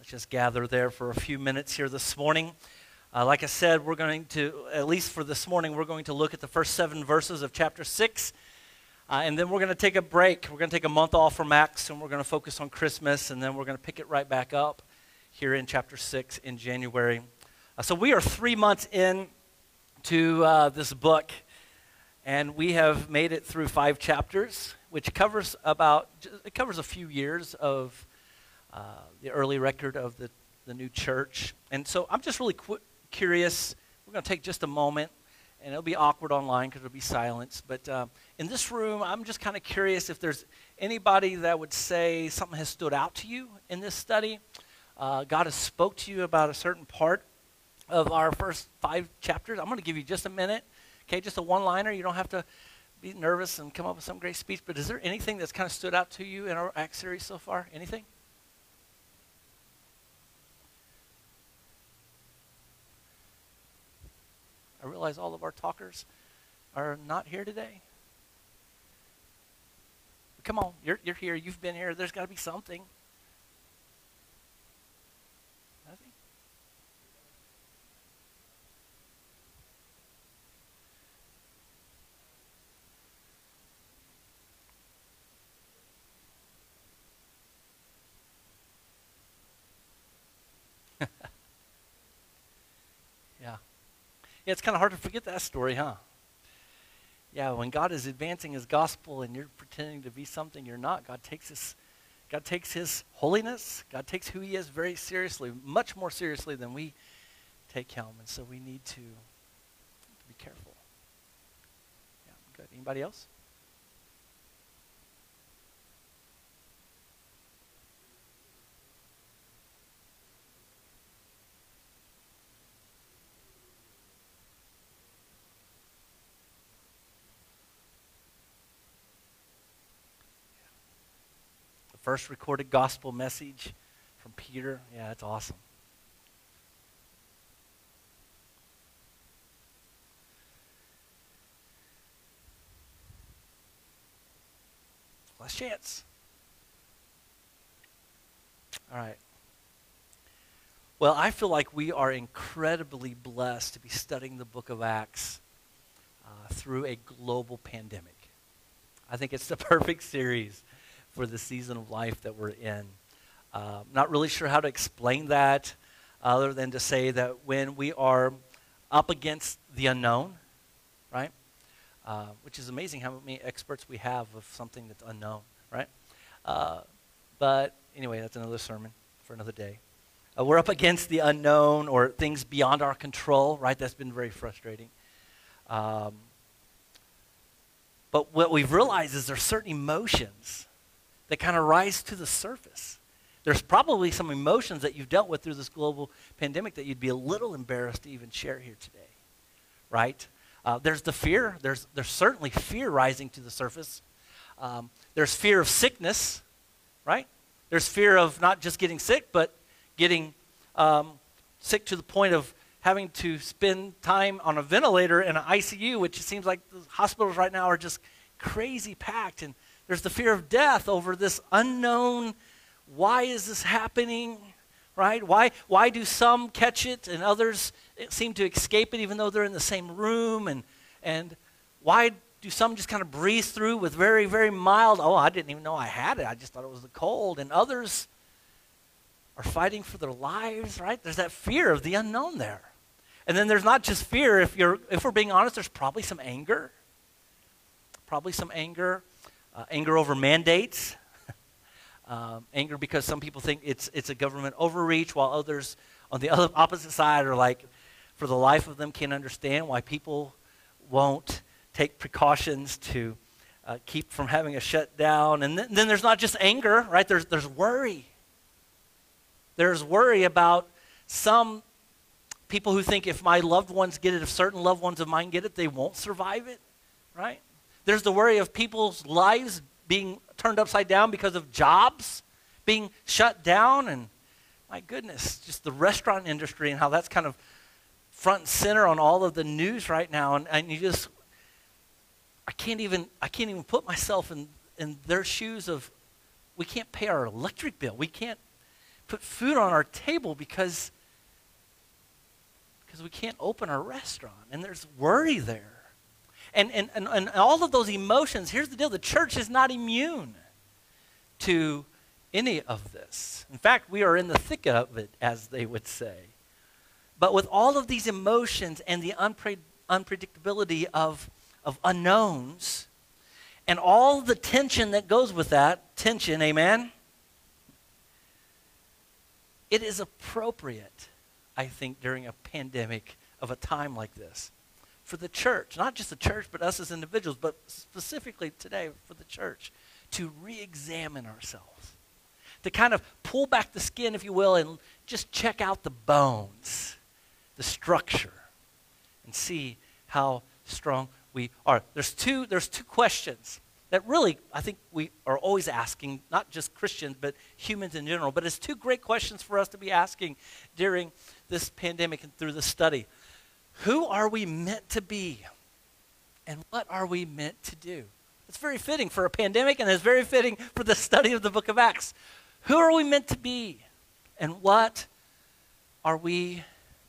Let's just gather there for a few minutes here this morning. Uh, like I said, we're going to, at least for this morning, we're going to look at the first seven verses of chapter 6. Uh, and then we're going to take a break. We're going to take a month off from Acts, and we're going to focus on Christmas, and then we're going to pick it right back up here in chapter 6 in January. Uh, so we are three months in to uh, this book, and we have made it through five chapters, which covers about, it covers a few years of uh, the early record of the, the new church. And so I'm just really qu- curious. We're going to take just a moment, and it'll be awkward online because it'll be silence. But uh, in this room, I'm just kind of curious if there's anybody that would say something has stood out to you in this study. Uh, God has spoke to you about a certain part of our first five chapters. I'm going to give you just a minute, okay, just a one-liner. You don't have to be nervous and come up with some great speech. But is there anything that's kind of stood out to you in our Act series so far? Anything? I realize all of our talkers are not here today. Come on, you're, you're here. You've been here. There's got to be something. Nothing? yeah. Yeah, it's kind of hard to forget that story, huh? Yeah, when God is advancing his gospel and you're pretending to be something you're not, God takes his God takes his holiness, God takes who he is very seriously, much more seriously than we take him. And so we need to, to be careful. Yeah, good. Anybody else? First recorded gospel message from Peter. Yeah, that's awesome. Last chance. All right. Well, I feel like we are incredibly blessed to be studying the book of Acts uh, through a global pandemic. I think it's the perfect series for the season of life that we're in. Uh, not really sure how to explain that other than to say that when we are up against the unknown, right? Uh, which is amazing how many experts we have of something that's unknown, right? Uh, but anyway, that's another sermon for another day. Uh, we're up against the unknown or things beyond our control, right? That's been very frustrating. Um, but what we've realized is there are certain emotions that kind of rise to the surface. There's probably some emotions that you've dealt with through this global pandemic that you'd be a little embarrassed to even share here today, right? Uh, there's the fear. There's, there's certainly fear rising to the surface. Um, there's fear of sickness, right? There's fear of not just getting sick, but getting um, sick to the point of having to spend time on a ventilator in an ICU, which it seems like the hospitals right now are just crazy packed. And there's the fear of death over this unknown why is this happening? Right? Why, why do some catch it and others eh, seem to escape it even though they're in the same room? And, and why do some just kind of breeze through with very, very mild, oh, I didn't even know I had it. I just thought it was the cold. And others are fighting for their lives, right? There's that fear of the unknown there. And then there's not just fear, if, you're, if we're being honest, there's probably some anger. Probably some anger uh, anger over mandates, um, anger because some people think it's, it's a government overreach, while others on the other, opposite side are like, for the life of them, can't understand why people won't take precautions to uh, keep from having a shutdown. And then, then there's not just anger, right? There's, there's worry. There's worry about some people who think if my loved ones get it, if certain loved ones of mine get it, they won't survive it, right? There's the worry of people's lives being turned upside down because of jobs being shut down. And my goodness, just the restaurant industry and how that's kind of front and center on all of the news right now. And, and you just, I can't even, I can't even put myself in, in their shoes of, we can't pay our electric bill. We can't put food on our table because because we can't open our restaurant and there's worry there. And, and, and, and all of those emotions, here's the deal the church is not immune to any of this. In fact, we are in the thick of it, as they would say. But with all of these emotions and the unpre- unpredictability of, of unknowns, and all the tension that goes with that tension, amen? It is appropriate, I think, during a pandemic of a time like this for the church, not just the church, but us as individuals, but specifically today for the church, to re examine ourselves. To kind of pull back the skin, if you will, and just check out the bones, the structure, and see how strong we are. There's two, there's two questions that really I think we are always asking, not just Christians, but humans in general. But it's two great questions for us to be asking during this pandemic and through the study. Who are we meant to be? And what are we meant to do? It's very fitting for a pandemic, and it's very fitting for the study of the book of Acts. Who are we meant to be? And what are we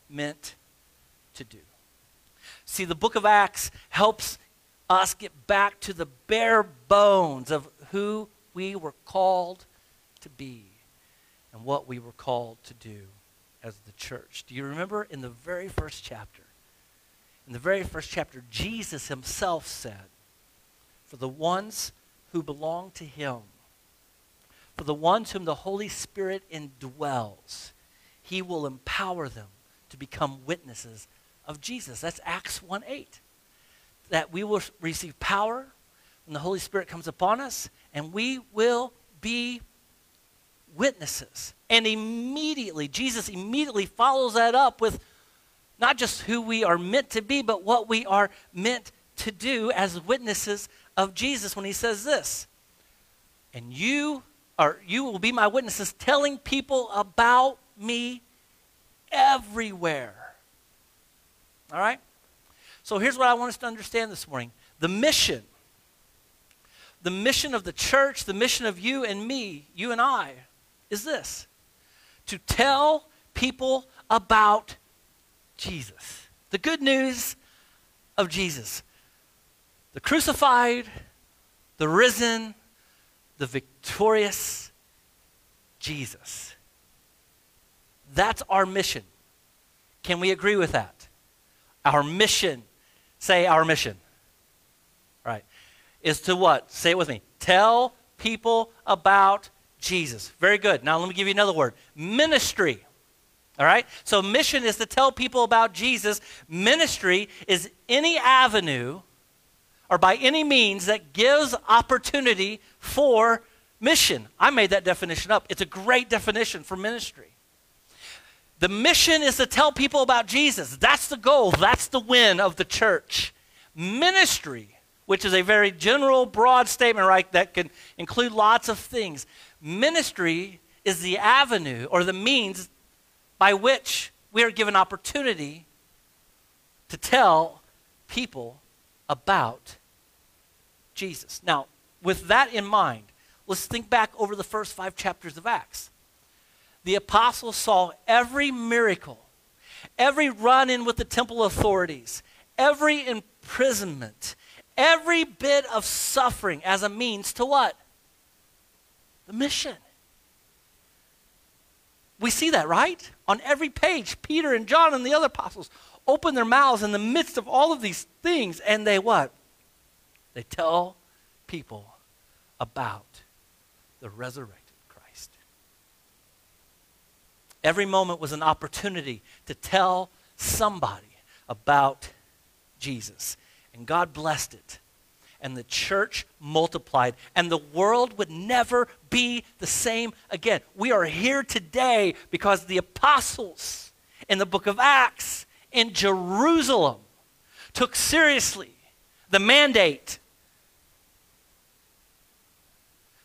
meant to do? See, the book of Acts helps us get back to the bare bones of who we were called to be and what we were called to do as the church. Do you remember in the very first chapter? In the very first chapter, Jesus himself said, For the ones who belong to him, for the ones whom the Holy Spirit indwells, he will empower them to become witnesses of Jesus. That's Acts 1 8 that we will receive power when the Holy Spirit comes upon us, and we will be witnesses. And immediately, Jesus immediately follows that up with not just who we are meant to be, but what we are meant to do as witnesses of Jesus when he says this. And you are you will be my witnesses telling people about me everywhere. All right? So here's what I want us to understand this morning the mission. The mission of the church, the mission of you and me, you and I, is this to tell people about Jesus. The good news of Jesus. The crucified, the risen, the victorious Jesus. That's our mission. Can we agree with that? Our mission Say our mission. Right. Is to what? Say it with me. Tell people about Jesus. Very good. Now let me give you another word. Ministry. All right? So mission is to tell people about Jesus. Ministry is any avenue or by any means that gives opportunity for mission. I made that definition up. It's a great definition for ministry. The mission is to tell people about Jesus. That's the goal, that's the win of the church. Ministry, which is a very general, broad statement, right, that can include lots of things. Ministry is the avenue or the means by which we are given opportunity to tell people about Jesus. Now, with that in mind, let's think back over the first five chapters of Acts the apostles saw every miracle, every run in with the temple authorities, every imprisonment, every bit of suffering as a means to what? The mission. We see that, right? On every page, Peter and John and the other apostles open their mouths in the midst of all of these things and they what? They tell people about the resurrected Christ. Every moment was an opportunity to tell somebody about Jesus. And God blessed it. And the church multiplied. And the world would never be the same again. We are here today because the apostles in the book of Acts in Jerusalem took seriously the mandate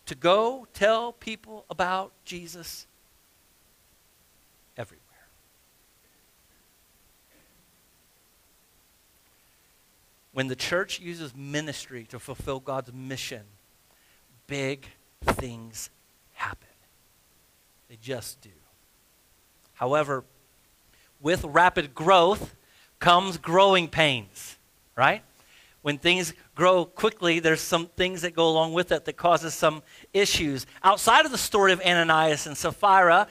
to go tell people about Jesus When the church uses ministry to fulfill God's mission, big things happen. They just do. However, with rapid growth comes growing pains, right? When things grow quickly, there's some things that go along with it that causes some issues. Outside of the story of Ananias and Sapphira,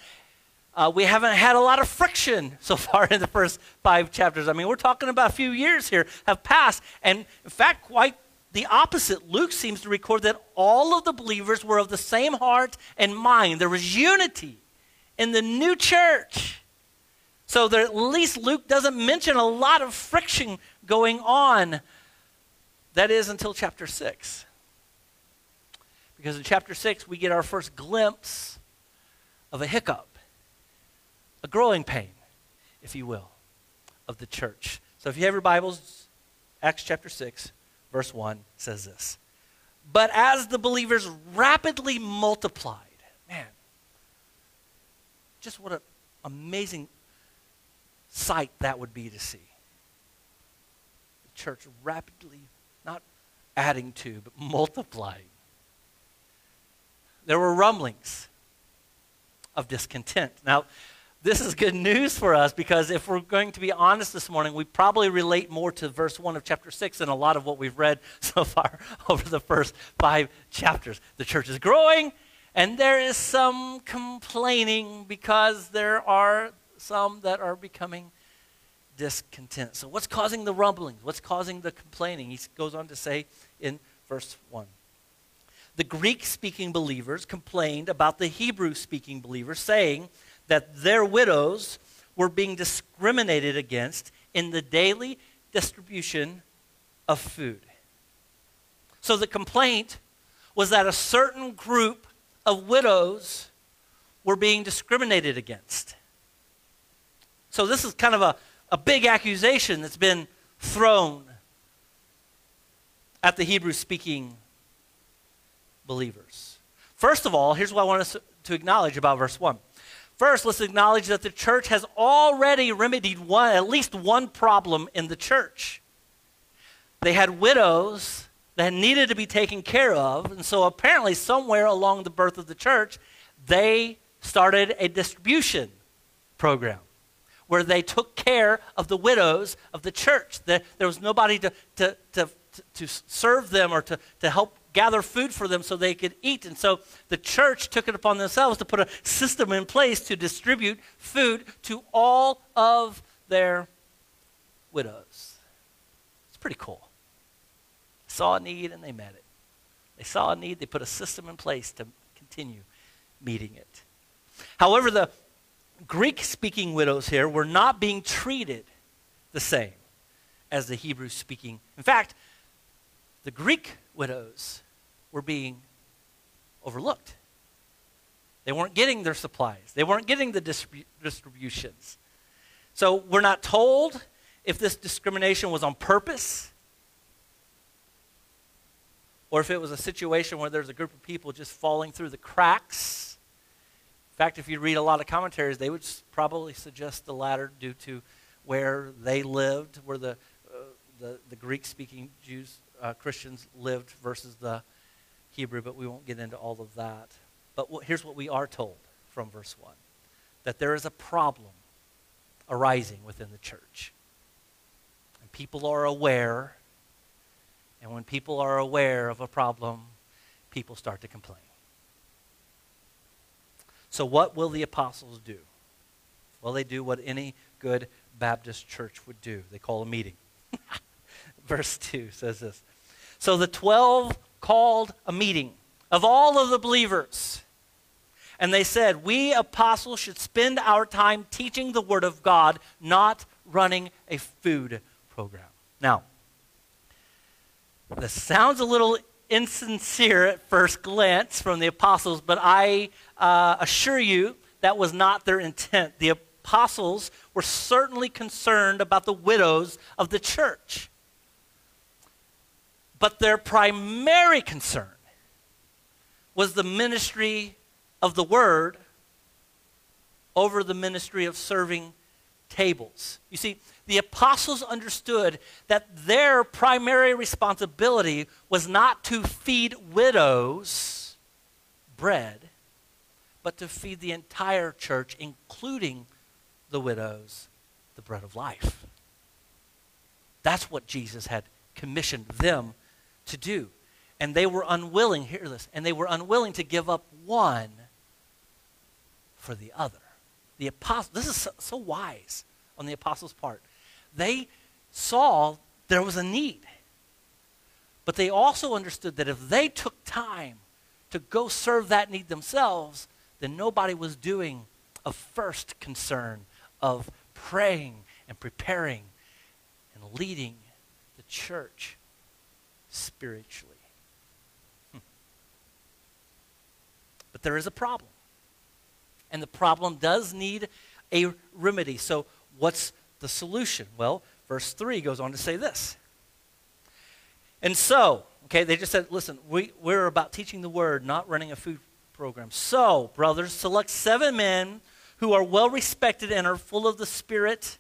uh, we haven't had a lot of friction so far in the first five chapters. I mean, we're talking about a few years here have passed. And in fact, quite the opposite. Luke seems to record that all of the believers were of the same heart and mind. There was unity in the new church. So there, at least Luke doesn't mention a lot of friction going on. That is until chapter 6. Because in chapter 6, we get our first glimpse of a hiccup, a growing pain, if you will, of the church. So if you have your Bibles, Acts chapter 6, verse 1 says this But as the believers rapidly multiplied, man, just what an amazing sight that would be to see. The church rapidly, not adding to, but multiplying. There were rumblings of discontent. Now, this is good news for us because if we're going to be honest this morning, we probably relate more to verse 1 of chapter 6 than a lot of what we've read so far over the first five chapters. The church is growing, and there is some complaining because there are some that are becoming discontent. So, what's causing the rumblings? What's causing the complaining? He goes on to say in verse 1. The Greek speaking believers complained about the Hebrew speaking believers, saying, that their widows were being discriminated against in the daily distribution of food. So the complaint was that a certain group of widows were being discriminated against. So this is kind of a, a big accusation that's been thrown at the Hebrew speaking believers. First of all, here's what I want us to acknowledge about verse 1. First, let's acknowledge that the church has already remedied one, at least one problem in the church. They had widows that needed to be taken care of, and so apparently, somewhere along the birth of the church, they started a distribution program where they took care of the widows of the church. There, was nobody to, to, to, to serve them or to, to help gather food for them so they could eat. And so the church took it upon themselves to put a system in place to distribute food to all of their widows. It's pretty cool. Saw a need and they met it. They saw a need, they put a system in place to continue meeting it. However, the Greek speaking widows here were not being treated the same as the Hebrew speaking. In fact, the Greek widows were being overlooked. They weren't getting their supplies, they weren't getting the distribu- distributions. So we're not told if this discrimination was on purpose or if it was a situation where there's a group of people just falling through the cracks. In fact, if you read a lot of commentaries, they would probably suggest the latter due to where they lived, where the, uh, the, the Greek speaking Jews, uh, Christians lived versus the Hebrew, but we won't get into all of that. But here's what we are told from verse 1 that there is a problem arising within the church. And people are aware. And when people are aware of a problem, people start to complain. So, what will the apostles do? Well, they do what any good Baptist church would do they call a meeting. Verse 2 says this So the 12 called a meeting of all of the believers. And they said, We apostles should spend our time teaching the Word of God, not running a food program. Now, this sounds a little insincere at first glance from the apostles, but I uh, assure you that was not their intent. The apostles were certainly concerned about the widows of the church. But their primary concern was the ministry of the word over the ministry of serving tables. You see, the apostles understood that their primary responsibility was not to feed widows bread, but to feed the entire church, including the widows the bread of life. That's what Jesus had commissioned them to do. And they were unwilling, hear this, and they were unwilling to give up one for the other. The apostle, this is so, so wise on the apostles' part. They saw there was a need. But they also understood that if they took time to go serve that need themselves, then nobody was doing a first concern of praying and preparing and leading the church spiritually. Hmm. But there is a problem. And the problem does need a remedy. So, what's the solution? Well, verse 3 goes on to say this. And so, okay, they just said, listen, we, we're about teaching the word, not running a food program. So, brothers, select seven men who are well respected and are full of the Spirit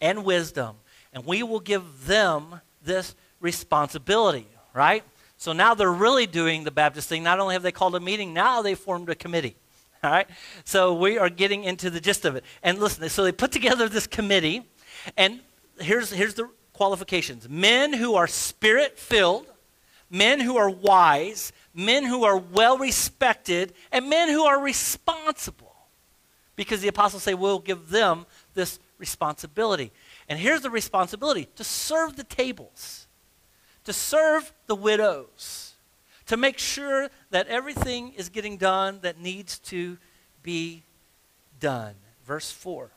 and wisdom, and we will give them this responsibility, right? So now they're really doing the Baptist thing. Not only have they called a meeting, now they formed a committee. All right? So we are getting into the gist of it. And listen, so they put together this committee, and here's, here's the qualifications men who are spirit filled, men who are wise, men who are well respected, and men who are responsible. Because the apostles say we'll give them this responsibility. And here's the responsibility to serve the tables, to serve the widows, to make sure that everything is getting done that needs to be done. Verse 4.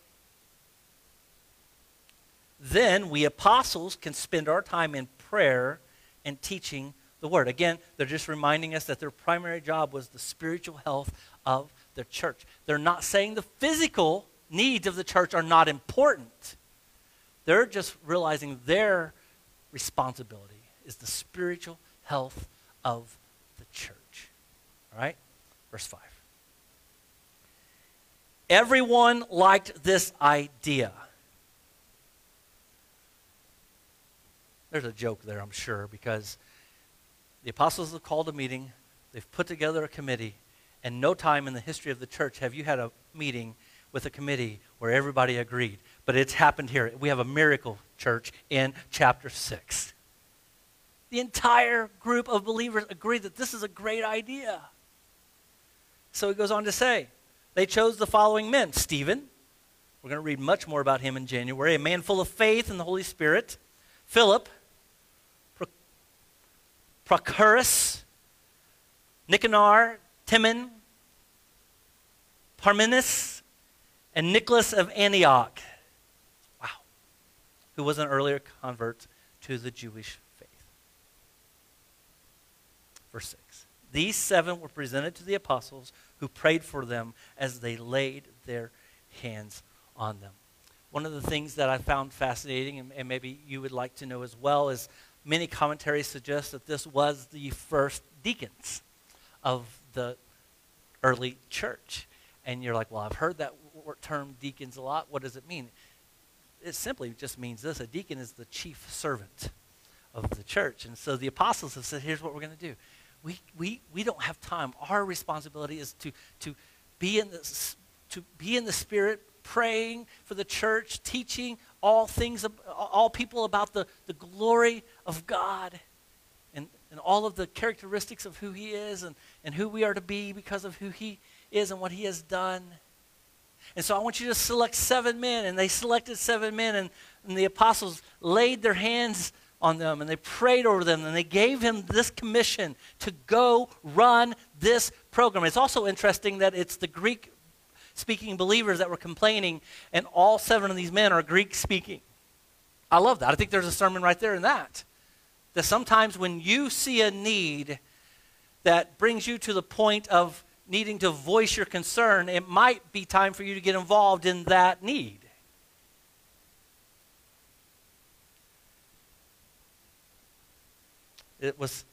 Then we apostles can spend our time in prayer and teaching the word. Again, they're just reminding us that their primary job was the spiritual health of the church. They're not saying the physical needs of the church are not important. They're just realizing their responsibility is the spiritual health of the church. All right? Verse 5. Everyone liked this idea. There's a joke there, I'm sure, because the apostles have called a meeting, they've put together a committee, and no time in the history of the church have you had a meeting with a committee where everybody agreed. But it's happened here. We have a miracle church in chapter 6. The entire group of believers agreed that this is a great idea. So he goes on to say, they chose the following men Stephen, we're going to read much more about him in January, a man full of faith and the Holy Spirit, Philip, Prochorus, Nicanor, Timon, Parmenas, and Nicholas of Antioch. Wow. Who was an earlier convert to the Jewish. Verse 6. These seven were presented to the apostles who prayed for them as they laid their hands on them. One of the things that I found fascinating, and, and maybe you would like to know as well, is many commentaries suggest that this was the first deacons of the early church. And you're like, well, I've heard that term deacons a lot. What does it mean? It simply just means this a deacon is the chief servant of the church. And so the apostles have said, here's what we're going to do. We, we, we don't have time. Our responsibility is to, to, be in the, to be in the Spirit, praying for the church, teaching all things, all people about the, the glory of God and, and all of the characteristics of who He is and, and who we are to be because of who He is and what He has done. And so I want you to select seven men. And they selected seven men, and, and the apostles laid their hands on them and they prayed over them and they gave him this commission to go run this program. It's also interesting that it's the Greek speaking believers that were complaining, and all seven of these men are Greek speaking. I love that. I think there's a sermon right there in that. That sometimes when you see a need that brings you to the point of needing to voice your concern, it might be time for you to get involved in that need. It was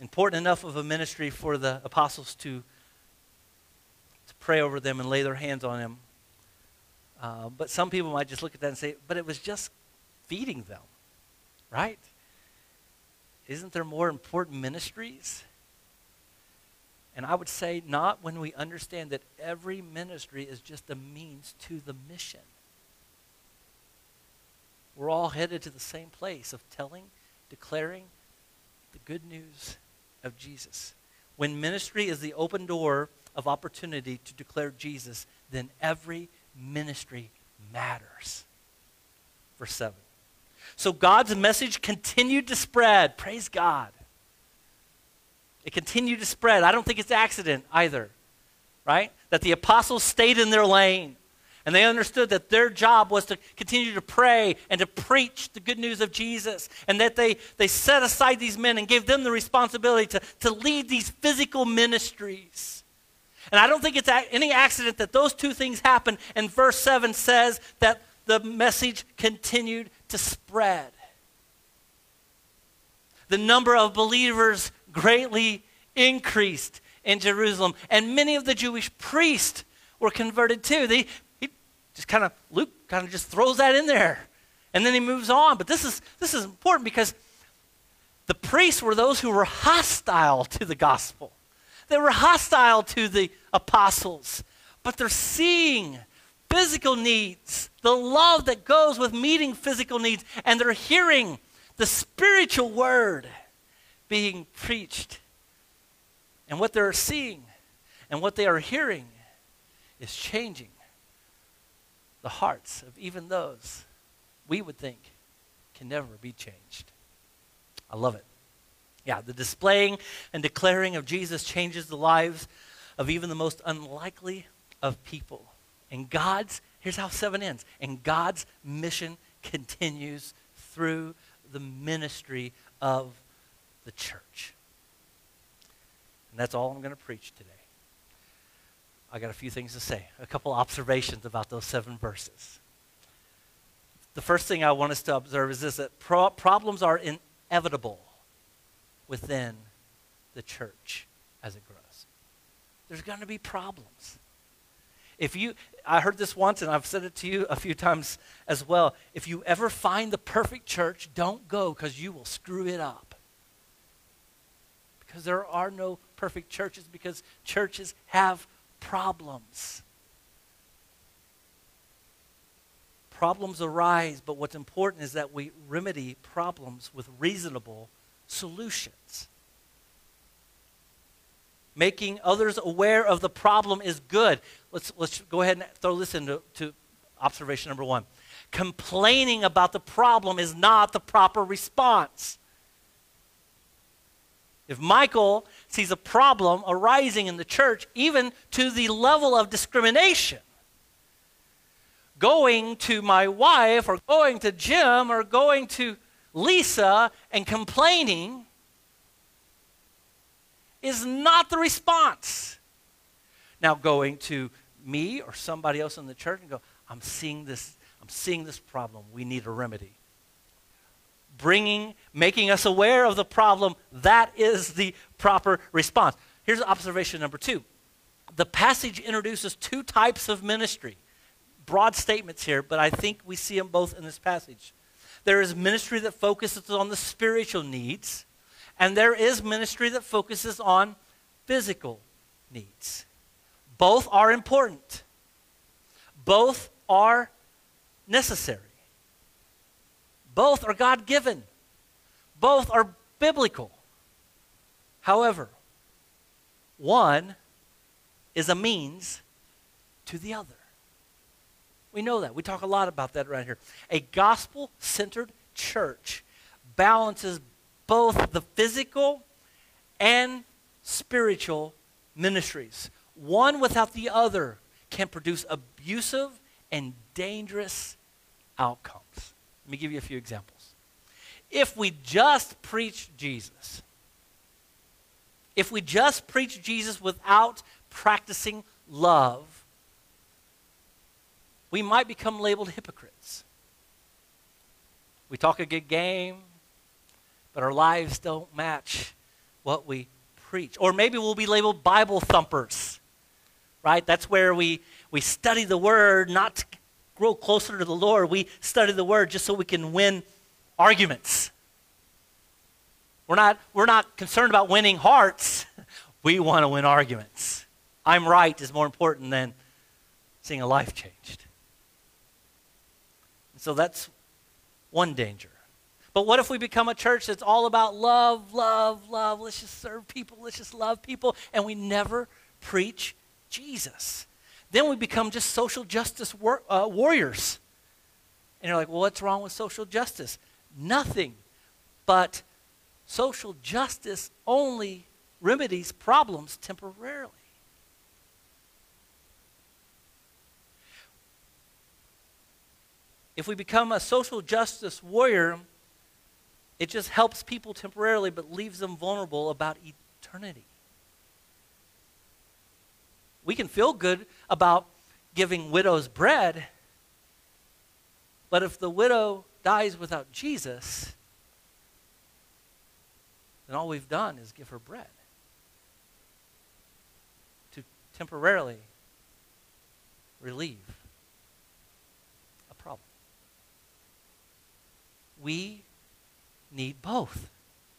important enough of a ministry for the apostles to to pray over them and lay their hands on them. Uh, but some people might just look at that and say, but it was just feeding them, right? Isn't there more important ministries? And I would say, not when we understand that every ministry is just a means to the mission. We're all headed to the same place of telling, declaring the good news of Jesus. When ministry is the open door of opportunity to declare Jesus, then every ministry matters. Verse 7. So God's message continued to spread. Praise God. It continued to spread. I don't think it's accident either, right? That the apostles stayed in their lane and they understood that their job was to continue to pray and to preach the good news of Jesus. And that they, they set aside these men and gave them the responsibility to, to lead these physical ministries. And I don't think it's any accident that those two things happened. And verse 7 says that the message continued to spread. The number of believers greatly increased in Jerusalem, and many of the Jewish priests were converted too. They, he just kind of, Luke kind of just throws that in there, and then he moves on. But this is, this is important because the priests were those who were hostile to the gospel. They were hostile to the apostles, but they're seeing physical needs, the love that goes with meeting physical needs, and they're hearing the spiritual word being preached. And what they're seeing and what they are hearing is changing the hearts of even those we would think can never be changed. I love it. Yeah, the displaying and declaring of Jesus changes the lives of even the most unlikely of people. And God's, here's how 7 ends, and God's mission continues through the ministry of the church. And that's all I'm going to preach today. I got a few things to say, a couple observations about those seven verses. The first thing I want us to observe is this that pro- problems are inevitable within the church as it grows. There's going to be problems. If you, I heard this once and I've said it to you a few times as well. If you ever find the perfect church, don't go because you will screw it up because there are no perfect churches because churches have problems. Problems arise, but what's important is that we remedy problems with reasonable solutions. Making others aware of the problem is good. Let's, let's go ahead and throw this into to observation number one. Complaining about the problem is not the proper response. If Michael sees a problem arising in the church, even to the level of discrimination, going to my wife or going to Jim or going to Lisa and complaining is not the response. Now, going to me or somebody else in the church and go, I'm seeing this, I'm seeing this problem. We need a remedy bringing, making us aware of the problem, that is the proper response. Here's observation number two. The passage introduces two types of ministry. Broad statements here, but I think we see them both in this passage. There is ministry that focuses on the spiritual needs, and there is ministry that focuses on physical needs. Both are important, both are necessary. Both are God given, both are biblical. However, one is a means to the other. We know that. We talk a lot about that right here. A gospel centered church balances both the physical and spiritual ministries. One without the other can produce abusive and dangerous outcomes. Let me give you a few examples. If we just preach Jesus, if we just preach Jesus without practicing love, we might become labeled hypocrites. We talk a good game, but our lives don't match what we preach. Or maybe we'll be labeled Bible thumpers, right? That's where we, we study the word not to grow closer to the Lord, we study the Word just so we can win arguments. We're not, we're not concerned about winning hearts. We want to win arguments. I'm right is more important than seeing a life changed. So that's one danger. But what if we become a church that's all about love, love, love? Let's just serve people, let's just love people, and we never preach Jesus. Then we become just social justice uh, warriors. And you're like, well, what's wrong with social justice? Nothing. But social justice only remedies problems temporarily. If we become a social justice warrior, it just helps people temporarily but leaves them vulnerable about eternity. We can feel good about giving widows bread, but if the widow dies without Jesus, then all we've done is give her bread to temporarily relieve a problem. We need both,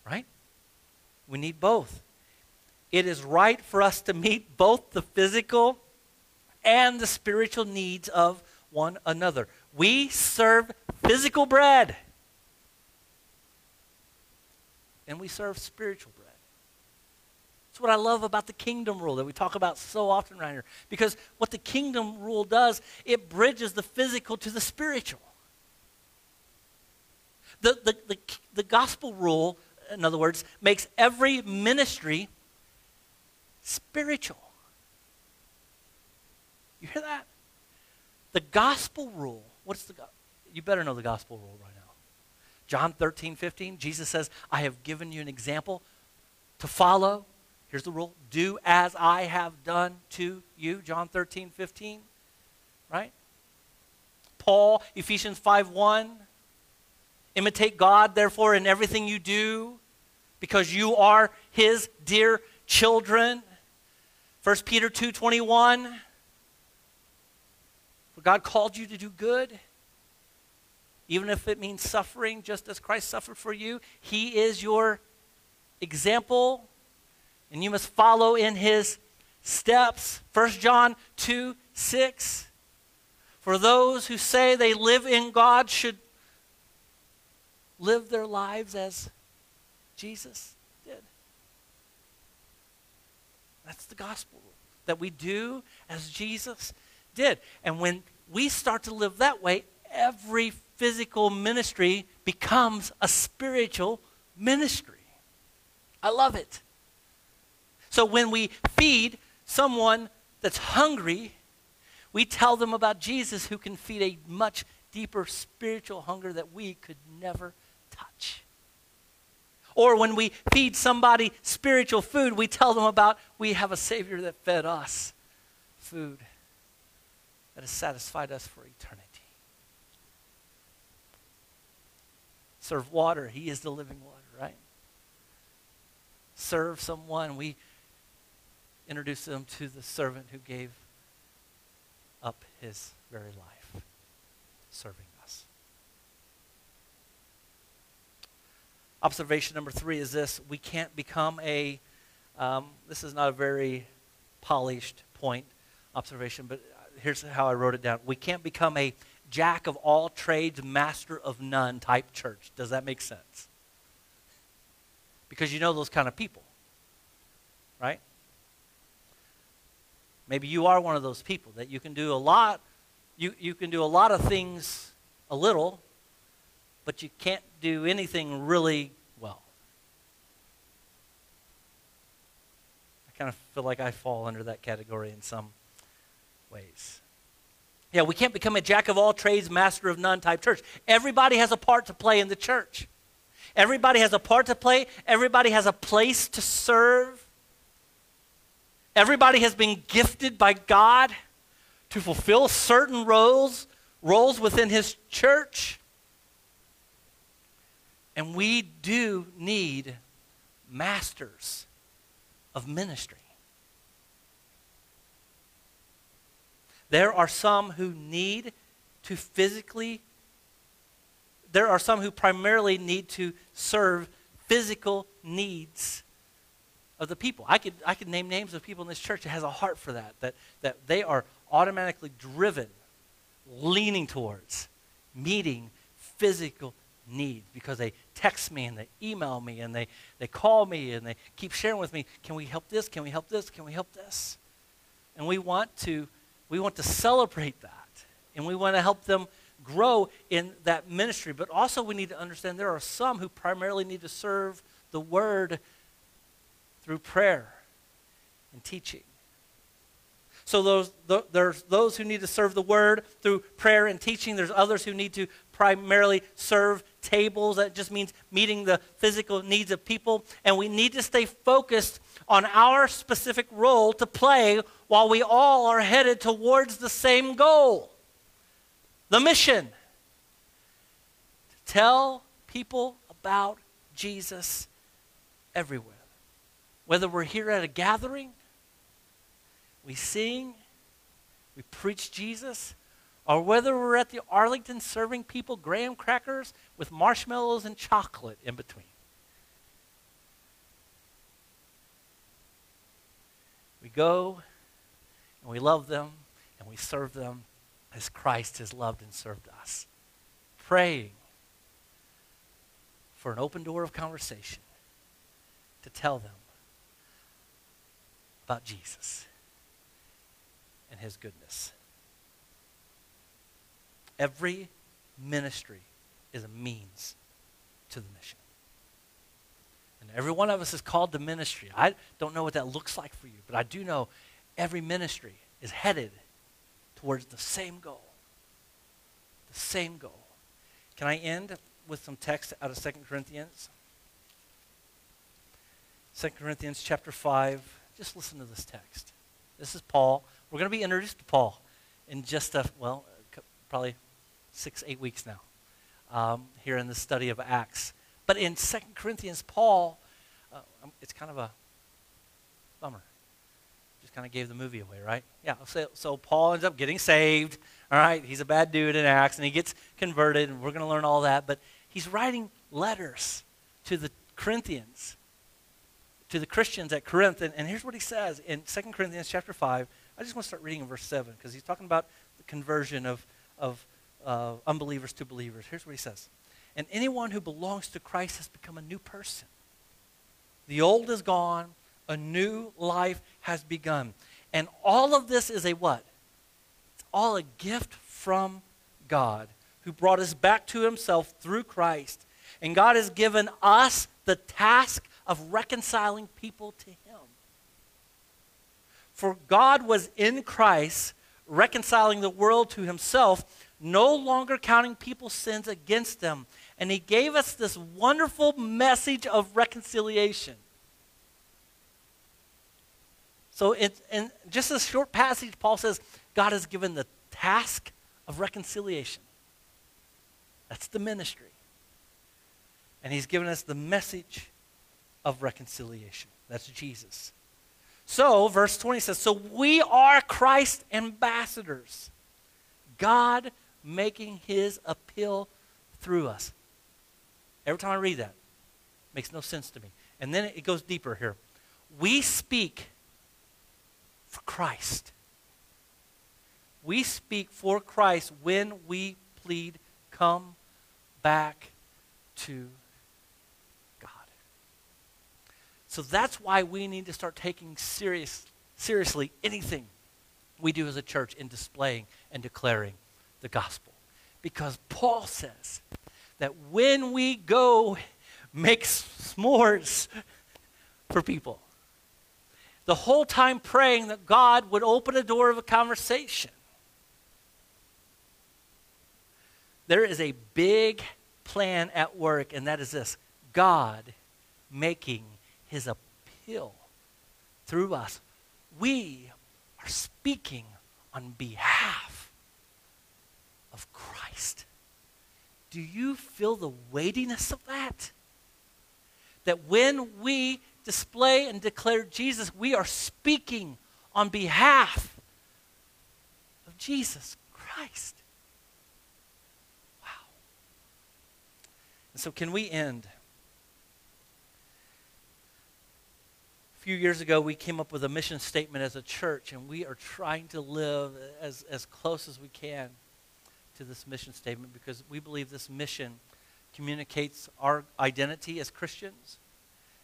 right? We need both. It is right for us to meet both the physical and the spiritual needs of one another. We serve physical bread, and we serve spiritual bread. That's what I love about the kingdom rule that we talk about so often around here. Because what the kingdom rule does, it bridges the physical to the spiritual. The, the, the, the gospel rule, in other words, makes every ministry spiritual. You hear that? The gospel rule. What's the you better know the gospel rule right now. John 13, 15, Jesus says, I have given you an example to follow. Here's the rule do as I have done to you. John 13, 15. Right? Paul, Ephesians 5, 1. Imitate God, therefore, in everything you do, because you are his dear children. 1 Peter 2:21 For God called you to do good, even if it means suffering, just as Christ suffered for you. He is your example, and you must follow in his steps. 1 John 2 6. For those who say they live in God should live their lives as Jesus did. That's the gospel that we do as Jesus did. And when we start to live that way, every physical ministry becomes a spiritual ministry. I love it. So when we feed someone that's hungry, we tell them about Jesus who can feed a much deeper spiritual hunger that we could never touch. Or when we feed somebody spiritual food, we tell them about we have a Savior that fed us food that has satisfied us for eternity. Serve water, He is the living water, right? Serve someone, we introduce them to the servant who gave up his very life serving us. Observation number three is this we can't become a, um, this is not a very polished point observation, but here's how I wrote it down. We can't become a jack of all trades, master of none type church. Does that make sense? Because you know those kind of people, right? Maybe you are one of those people that you can do a lot, you, you can do a lot of things a little, but you can't do anything really well. I kind of feel like I fall under that category in some ways. Yeah, we can't become a jack of all trades, master of none type church. Everybody has a part to play in the church. Everybody has a part to play. Everybody has a place to serve. Everybody has been gifted by God to fulfill certain roles, roles within his church. And we do need masters of ministry. There are some who need to physically, there are some who primarily need to serve physical needs of the people. I could, I could name names of people in this church that has a heart for that, that, that they are automatically driven, leaning towards meeting physical needs because they text me and they email me and they, they call me and they keep sharing with me, can we help this? Can we help this? Can we help this? And we want to, we want to celebrate that. And we want to help them grow in that ministry. But also we need to understand there are some who primarily need to serve the word through prayer and teaching. So those, th- there's those who need to serve the word through prayer and teaching. There's others who need to primarily serve tables. That just means meeting the physical needs of people. And we need to stay focused on our specific role to play while we all are headed towards the same goal the mission. To tell people about Jesus everywhere. Whether we're here at a gathering, we sing, we preach Jesus, or whether we're at the Arlington serving people graham crackers with marshmallows and chocolate in between. We go and we love them and we serve them as Christ has loved and served us. Praying for an open door of conversation to tell them about Jesus and his goodness. Every ministry is a means to the mission. And every one of us is called to ministry. I don't know what that looks like for you, but I do know every ministry is headed towards the same goal. The same goal. Can I end with some text out of 2 Corinthians? 2 Corinthians chapter 5. Just listen to this text. This is Paul. We're going to be introduced to Paul in just a, well, probably six, eight weeks now um, here in the study of Acts. But in 2 Corinthians, Paul, uh, um, it's kind of a bummer. Just kind of gave the movie away, right? Yeah, so, so Paul ends up getting saved. All right, he's a bad dude in Acts, and he gets converted, and we're going to learn all that. But he's writing letters to the Corinthians, to the Christians at Corinth. And, and here's what he says in 2 Corinthians chapter 5. I just want to start reading in verse 7 because he's talking about the conversion of, of uh, unbelievers to believers. Here's what he says And anyone who belongs to Christ has become a new person. The old is gone, a new life has begun. And all of this is a what? It's all a gift from God who brought us back to himself through Christ. And God has given us the task of reconciling people to him. For God was in Christ reconciling the world to himself no longer counting people's sins against them. And he gave us this wonderful message of reconciliation. So, it, in just a short passage, Paul says God has given the task of reconciliation. That's the ministry. And he's given us the message of reconciliation. That's Jesus. So, verse 20 says, So we are Christ's ambassadors. God making his appeal through us. Every time I read that, makes no sense to me. And then it goes deeper here. We speak for Christ. We speak for Christ when we plead, come back to God. So that's why we need to start taking serious, seriously anything we do as a church in displaying and declaring the gospel. Because Paul says that when we go make s'mores for people, the whole time praying that God would open a door of a conversation. There is a big plan at work, and that is this God making his appeal through us. We are speaking on behalf of Christ. Do you feel the weightiness of that? That when we display and declare Jesus, we are speaking on behalf of Jesus Christ. Wow. And so, can we end? A few years ago, we came up with a mission statement as a church, and we are trying to live as, as close as we can to this mission statement because we believe this mission communicates our identity as Christians.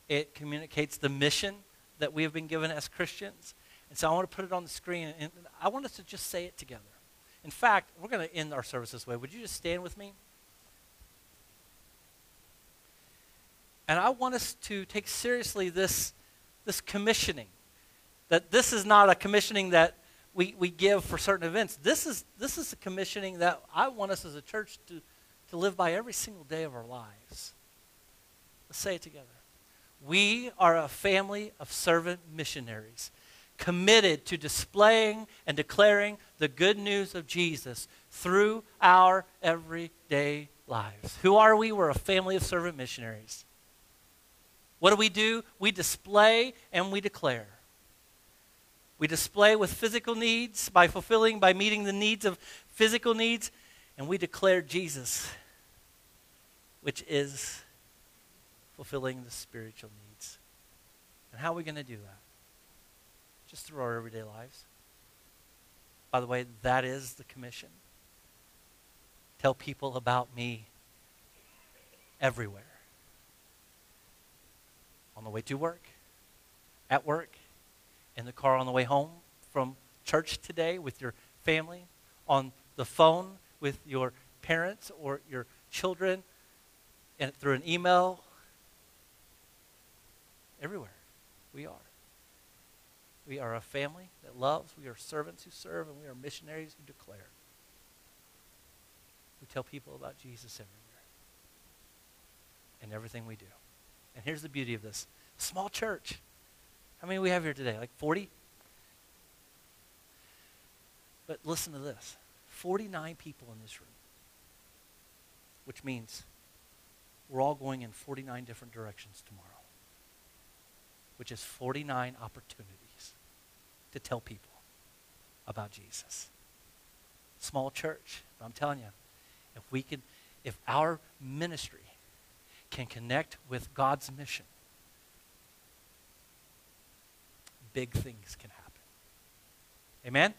It communicates the mission that we have been given as Christians. And so I want to put it on the screen, and I want us to just say it together. In fact, we're going to end our service this way. Would you just stand with me? And I want us to take seriously this, this commissioning. That this is not a commissioning that we, we give for certain events. This is, this is a commissioning that I want us as a church to, to live by every single day of our lives. Let's say it together. We are a family of servant missionaries committed to displaying and declaring the good news of Jesus through our everyday lives. Who are we? We're a family of servant missionaries. What do we do? We display and we declare. We display with physical needs by fulfilling, by meeting the needs of physical needs, and we declare Jesus, which is fulfilling the spiritual needs. And how are we going to do that? Just through our everyday lives. By the way, that is the commission. Tell people about me everywhere. On the way to work, at work, in the car on the way home from church today with your family, on the phone with your parents or your children, and through an email. Everywhere we are. We are a family that loves. We are servants who serve, and we are missionaries who declare. We tell people about Jesus everywhere in everything we do. And here's the beauty of this small church. How many we have here today? Like 40? But listen to this 49 people in this room, which means we're all going in 49 different directions tomorrow, which is 49 opportunities to tell people about Jesus. Small church, but I'm telling you, if we can, if our ministry can connect with God's mission, big things can happen. Amen?